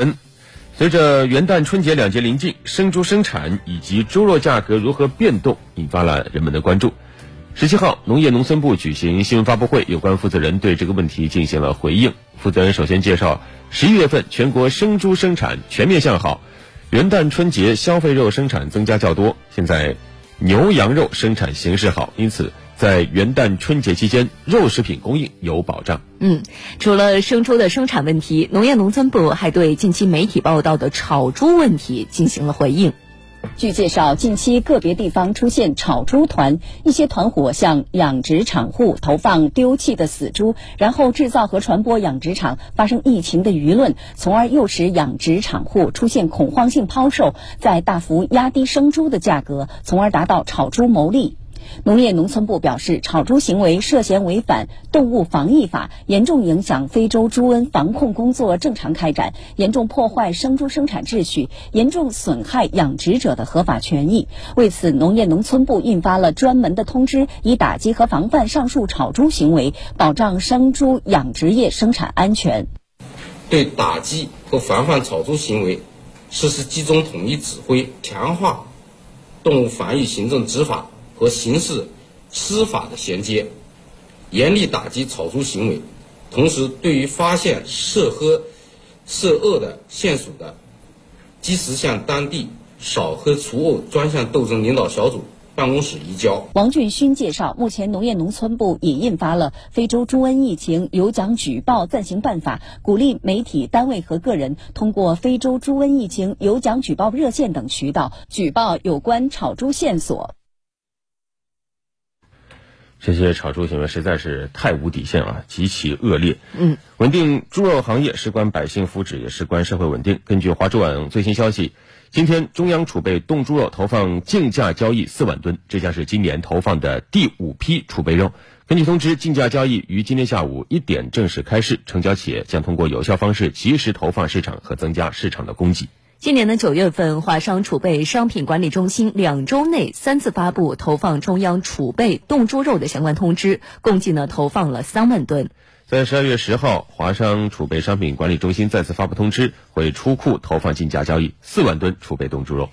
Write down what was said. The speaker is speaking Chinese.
嗯，随着元旦春节两节临近，生猪生产以及猪肉价格如何变动，引发了人们的关注。十七号，农业农村部举行新闻发布会，有关负责人对这个问题进行了回应。负责人首先介绍，十一月份全国生猪生产全面向好，元旦春节消费肉生产增加较多。现在牛羊肉生产形势好，因此。在元旦春节期间，肉食品供应有保障。嗯，除了生猪的生产问题，农业农村部还对近期媒体报道的炒猪问题进行了回应。据介绍，近期个别地方出现炒猪团，一些团伙向养殖场户投放丢弃的死猪，然后制造和传播养殖场发生疫情的舆论，从而诱使养殖场户出现恐慌性抛售，再大幅压低生猪的价格，从而达到炒猪牟利。农业农村部表示，炒猪行为涉嫌违反动物防疫法，严重影响非洲猪瘟防控工作正常开展，严重破坏生猪生产秩序，严重损害养殖者的合法权益。为此，农业农村部印发了专门的通知，以打击和防范上述炒猪行为，保障生猪养殖业生产安全。对打击和防范炒猪行为，实施集中统一指挥，强化动物防疫行政执法。和刑事司法的衔接，严厉打击炒猪行为，同时对于发现涉黑、涉恶的线索的，及时向当地扫黑除恶专项斗争领导小组办公室移交。王俊勋介绍，目前农业农村部已印发了非洲猪瘟疫情有奖举报暂行办法，鼓励媒体单位和个人通过非洲猪瘟疫情有奖举报热线等渠道举报有关炒猪线索。这些炒猪行为实在是太无底线啊，极其恶劣。嗯，稳定猪肉行业事关百姓福祉，也事关社会稳定。根据华猪网最新消息，今天中央储备冻猪肉投放竞价交易四万吨，这将是今年投放的第五批储备肉。根据通知，竞价交易于今天下午一点正式开市，成交企业将通过有效方式及时投放市场和增加市场的供给。今年的九月份，华商储备商品管理中心两周内三次发布投放中央储备冻猪肉的相关通知，共计呢投放了三万吨。在十二月十号，华商储备商品管理中心再次发布通知，会出库投放竞价交易四万吨储备冻猪肉。